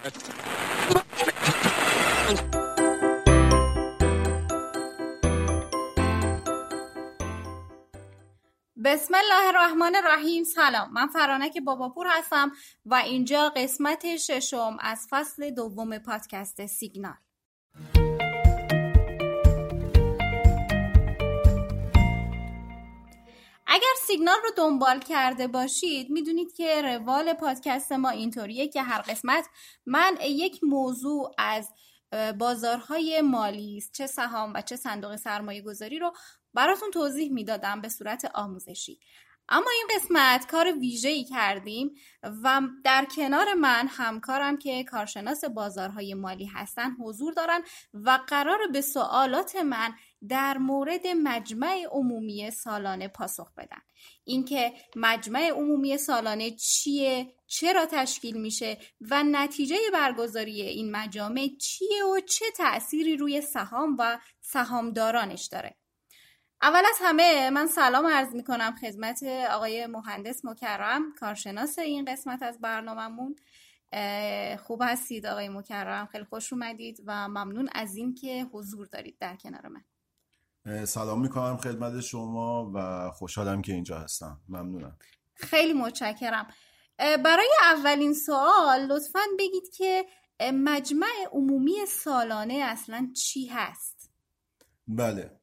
بسم الله الرحمن الرحیم. سلام. من فرانک باباپور هستم و اینجا قسمت ششم از فصل دوم پادکست سیگنال. اگر سیگنال رو دنبال کرده باشید می‌دونید که روال پادکست ما اینطوریه که هر قسمت من یک موضوع از بازارهای مالی چه سهام و چه صندوق سرمایه گذاری رو براتون توضیح می‌دادم به صورت آموزشی. اما این قسمت کار ویژه‌ای کردیم و در کنار من همکارم که کارشناس بازارهای مالی هستن حضور دارن و قرار به سوالات من در مورد مجمع عمومی سالانه پاسخ بدن. اینکه مجمع عمومی سالانه چیه چرا تشکیل میشه و نتیجه برگزاری این مجامع چیه و چه تأثیری روی سهام و سهامدارانش داره. اول از همه من سلام عرض می کنم خدمت آقای مهندس مکرم کارشناس این قسمت از برنامهمون. خوب هستید آقای مکرم خیلی خوش اومدید و ممنون از اینکه حضور دارید در کنار من. سلام می‌کنم خدمت شما و خوشحالم که اینجا هستم. ممنونم. خیلی متشکرم. برای اولین سوال لطفا بگید که مجمع عمومی سالانه اصلا چی هست؟ بله.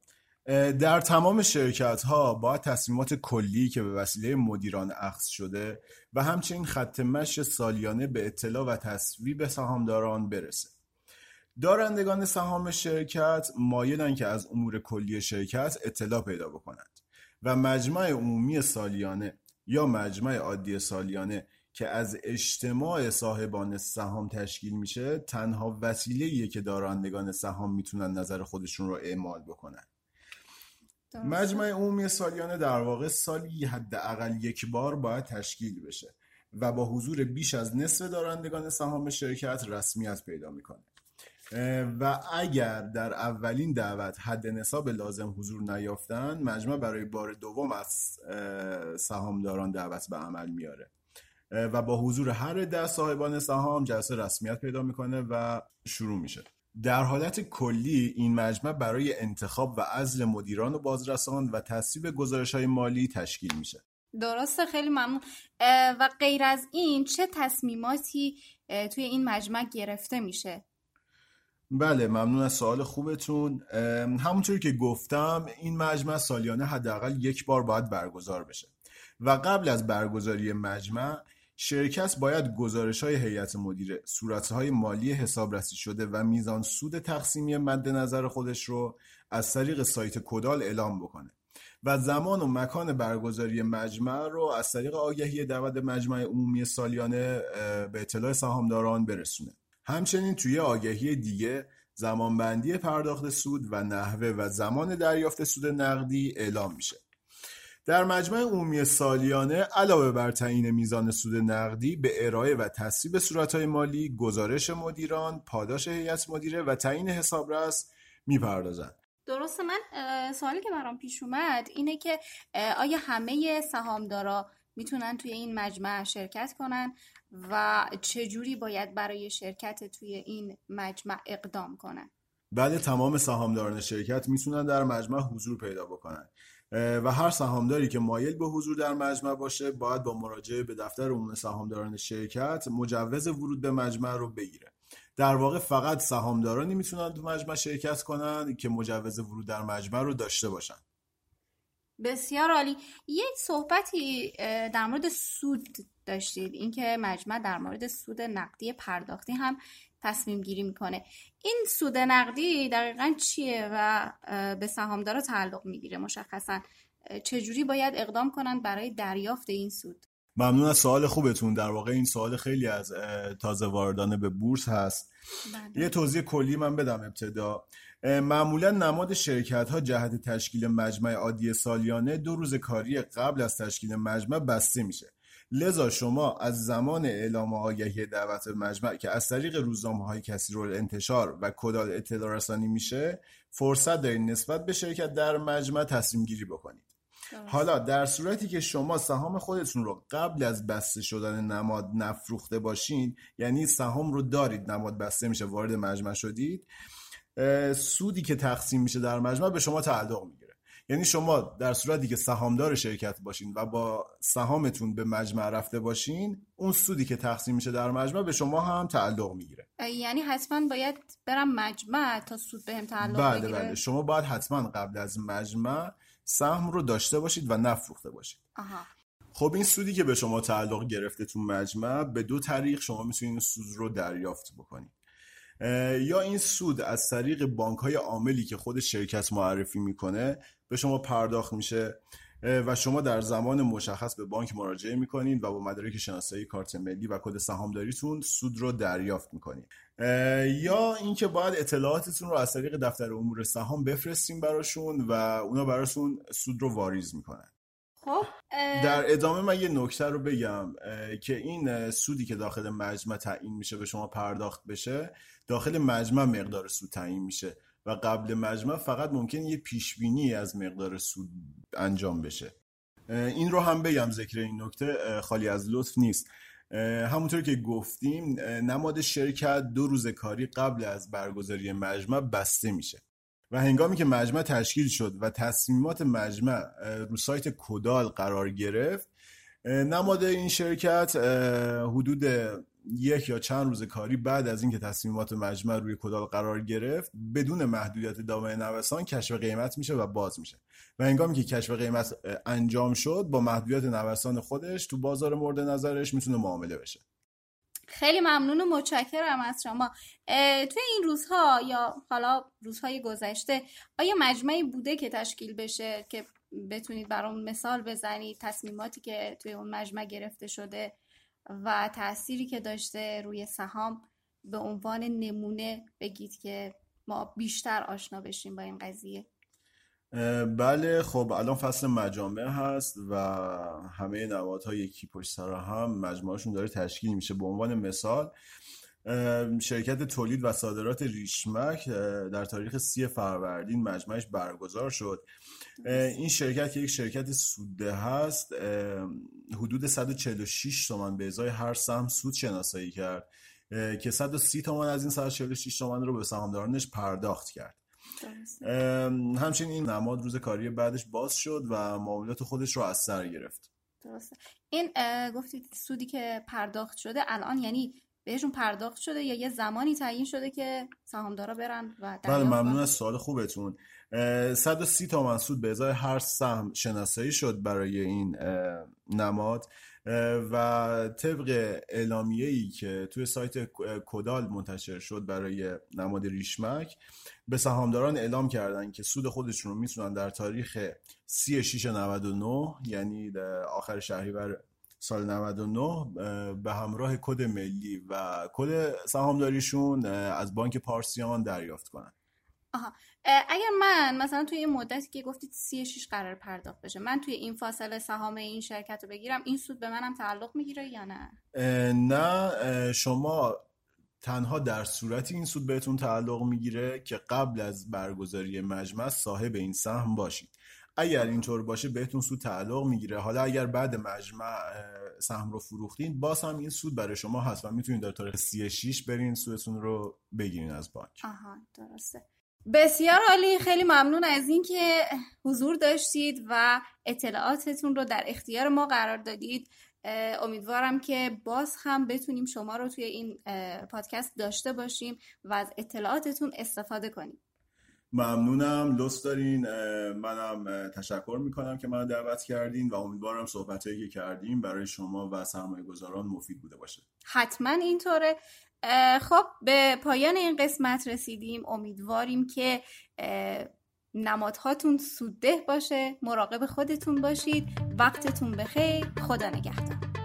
در تمام شرکت ها با تصمیمات کلی که به وسیله مدیران اخذ شده و همچنین خط مش سالیانه به اطلاع و تصویب سهامداران برسه. دارندگان سهام شرکت مایلن که از امور کلی شرکت اطلاع پیدا بکنند و مجمع عمومی سالیانه یا مجمع عادی سالیانه که از اجتماع صاحبان سهام تشکیل میشه تنها وسیله که دارندگان سهام می‌تونن نظر خودشون رو اعمال بکنن. مجمع عمومی سالیانه در واقع سالی حداقل یک بار باید تشکیل بشه و با حضور بیش از نصف دارندگان سهام شرکت رسمیت پیدا می‌کنه. و اگر در اولین دعوت حد نصاب لازم حضور نیافتن مجمع برای بار دوم از سهامداران دعوت به عمل میاره. و با حضور هر ده صاحبان سهام جلسه رسمیت پیدا می‌کنه و شروع میشه. در حالت کلی این مجمع برای انتخاب و عزل مدیران و بازرسان و تصویب گزارش های مالی تشکیل میشه. درسته خیلی ممنون. و غیر از این چه تصمیماتی توی این مجمع گرفته میشه؟ بله ممنون از سوال خوبتون. همونطوری که گفتم این مجمع سالیانه حداقل یک بار باید برگزار بشه. و قبل از برگزاری مجمع شرکت باید گزارش های هیئت مدیره صورت های مالی حسابرسی شده و میزان سود تقسیمی مد نظر خودش رو از طریق سایت کدال اعلام بکنه. و زمان و مکان برگزاری مجمع رو از طریق آگهی دعوت مجمع عمومی سالیانه به اطلاع سهامداران برسونه. همچنین توی آگهی دیگه زمانبندی پرداخت سود و نحوه و زمان دریافت سود نقدی اعلام میشه. در مجمع عمومی سالیانه علاوه بر تعیین میزان سود نقدی به ارائه و تصویب صورتهای مالی گزارش مدیران پاداش هیئت مدیره و تعیین حسابرس می‌پردازند. درسته من سوالی که برام پیش اومد اینه که آیا همه سهامدارا می‌تونن توی این مجمع شرکت کنن و چجوری باید برای شرکت توی این مجمع اقدام کنن؟ بله تمام سهامداران شرکت می‌تونن در مجمع حضور پیدا بکنن. و هر سهامداری که مایل به حضور در مجمع باشه باید با مراجعه به دفتر عموم سهامداران شرکت مجوز ورود به مجمع رو بگیره. در واقع فقط سهامدارانی می‌تونن تو مجمع شرکت کنن که مجوز ورود در مجمع رو داشته باشن. بسیار عالی. یک صحبتی در مورد سود داشتید. اینکه مجمع در مورد سود نقدی پرداختی هم تصمیم گیری می‌کنه. این سود نقدی دقیقا چیه و به سهامدارا تعلق می‌گیره مشخصا؟ چجوری باید اقدام کنند برای دریافت این سود؟ ممنون از سوال خوبتون. در واقع این سوال خیلی از تازه واردانه به بورس هست. بله. یه توضیح کلی من بدم ابتدا. معمولا نماد شرکت ها جهت تشکیل مجمع عادی سالیانه دو روز کاری قبل از تشکیل مجمع بسته میشه. لذا شما از زمان اعلام آگهی دعوت مجمع که از طریق روزنامه های کسی رو انتشار و کدال اطلاع رسانی میشه فرصت دارید نسبت به شرکت در مجمع تصمیم گیری بکنید. حالا در صورتی که شما سهام خودتون رو قبل از بسته شدن نماد نفروخته باشین یعنی سهام رو دارید نماد بسته میشه وارد مجمع شدید. سودی که تقسیم میشه در مجمع به شما تعلق می‌گیره. یعنی شما در صورتی که سهامدار شرکت باشین و با سهامتون به مجمع رفته باشین اون سودی که تقسیم میشه در مجمع به شما هم تعلق می‌گیره. یعنی حتما باید برم مجمع تا سود بهم به تعلق بله بگیره؟ بله. شما باید حتما قبل از مجمع سهم رو داشته باشید و نفروخته باشید. آها. خب این سودی که به شما تعلق گرفته تو مجمع به دو طریق شما می‌تونید سود رو دریافت بکنید. یا این سود از طریق بانک های عاملی که خود شرکت معرفی می‌کنه به شما پرداخت میشه و شما در زمان مشخص به بانک مراجعه می‌کنید و با مدارک شناسایی کارت ملی و کد سهامداریتون سود رو دریافت می‌کنید. یا اینکه باید اطلاعاتتون رو از طریق دفتر امور سهام بفرستیم براشون و اونا براشون سود رو واریز می‌کنن. خب در ادامه من یه نکته رو بگم که این سودی که داخل مجمع تعیین میشه به شما پرداخت بشه داخل مجمع مقدار سود تعیین میشه و قبل مجمع فقط ممکن یه پیشبینی از مقدار سود انجام بشه. این رو هم بگم ذکر این نکته خالی از لطف نیست. همونطور که گفتیم نماد شرکت دو روز کاری قبل از برگزاری مجمع بسته میشه. و هنگامی که مجمع تشکیل شد و تصمیمات مجمع رو سایت کدال قرار گرفت نماد این شرکت حدود یک یا چند روز کاری بعد از اینکه تصمیمات مجمع روی کدال قرار گرفت بدون محدودیت دامه نوسان کشف قیمت میشه و باز میشه. و هنگامی که کشف قیمت انجام شد با محدودیت نوسان خودش تو بازار مورد نظرش می‌تونه معامله بشه. خیلی ممنون و متشکرم از شما. توی این روزها یا حالا روزهای گذشته آیا مجمعی بوده که تشکیل بشه که بتونید برام مثال بزنید؟ تصمیماتی که توی اون مجمع گرفته شده و تأثیری که داشته روی سهام به عنوان نمونه بگید که ما بیشتر آشنا بشیم با این قضیه؟ بله خب الان فصل مجامع هست و همه نوادها یکی پشت سر هم مجموعهشون داره تشکیل میشه. به عنوان مثال شرکت تولید و صادرات ریشمک در تاریخ سی فروردین مجمعش برگزار شد. این شرکت یک شرکت سوده هست حدود 146 تومن به ازای هر سهم سود شناسایی کرد که 130 تومن از این 146 تومن رو به سهامدارانش پرداخت کرد. همچنین این نماد روز کاری بعدش باز شد و معاملات خودش رو از سر گرفت. درسته. این گفتید سودی که پرداخت شده الان یعنی بهشون پرداخت شده یا یه زمانی تعیین شده که سهامدارا برن و بله ممنون از سوال خوبتون. 130 تومن سود به ازای هر سهم شناسایی شد برای این نماد. و طبق اعلامیه ای که توی سایت کدال منتشر شد برای نماد ریشمک به سهامداران اعلام کردن که سود خودشون رو می‌تونن در تاریخ 3699 یعنی آخر شهریور سال 99 به همراه کد ملی و کد سهامداریشون از بانک پارسیان دریافت کنن. آها. اگر من مثلا توی این مدتی که گفتید 36 قرار پرداخت بشه من توی این فاصله سهام این شرکت رو بگیرم این سود به منم تعلق می‌گیره یا نه؟ نه شما تنها در صورتی این سود بهتون تعلق می‌گیره که قبل از برگزاری مجمع صاحب این سهم باشید. اگر اینطور باشه بهتون سود تعلق می‌گیره. حالا اگر بعد مجمع سهم رو فروختین باز هم این سود برای شما هست و می‌تونید در تاریخ 36 برین سودتون رو بگیرین از بانک. آها درسته. بسیار عالی خیلی ممنون از اینکه حضور داشتید و اطلاعاتتون رو در اختیار ما قرار دادید. امیدوارم که باز هم بتونیم شما رو توی این پادکست داشته باشیم و از اطلاعاتتون استفاده کنیم. ممنونم لطف دارین. منم تشکر می‌کنم که من دعوت کردین و امیدوارم صحبتهایی که کردیم برای شما و سرمایه گذاران مفید بوده باشه. حتما اینطوره. خب به پایان این قسمت رسیدیم. امیدواریم که نمادهاتون سودده باشه مراقب خودتون باشید. وقتتون بخیر. خدا نگهدار.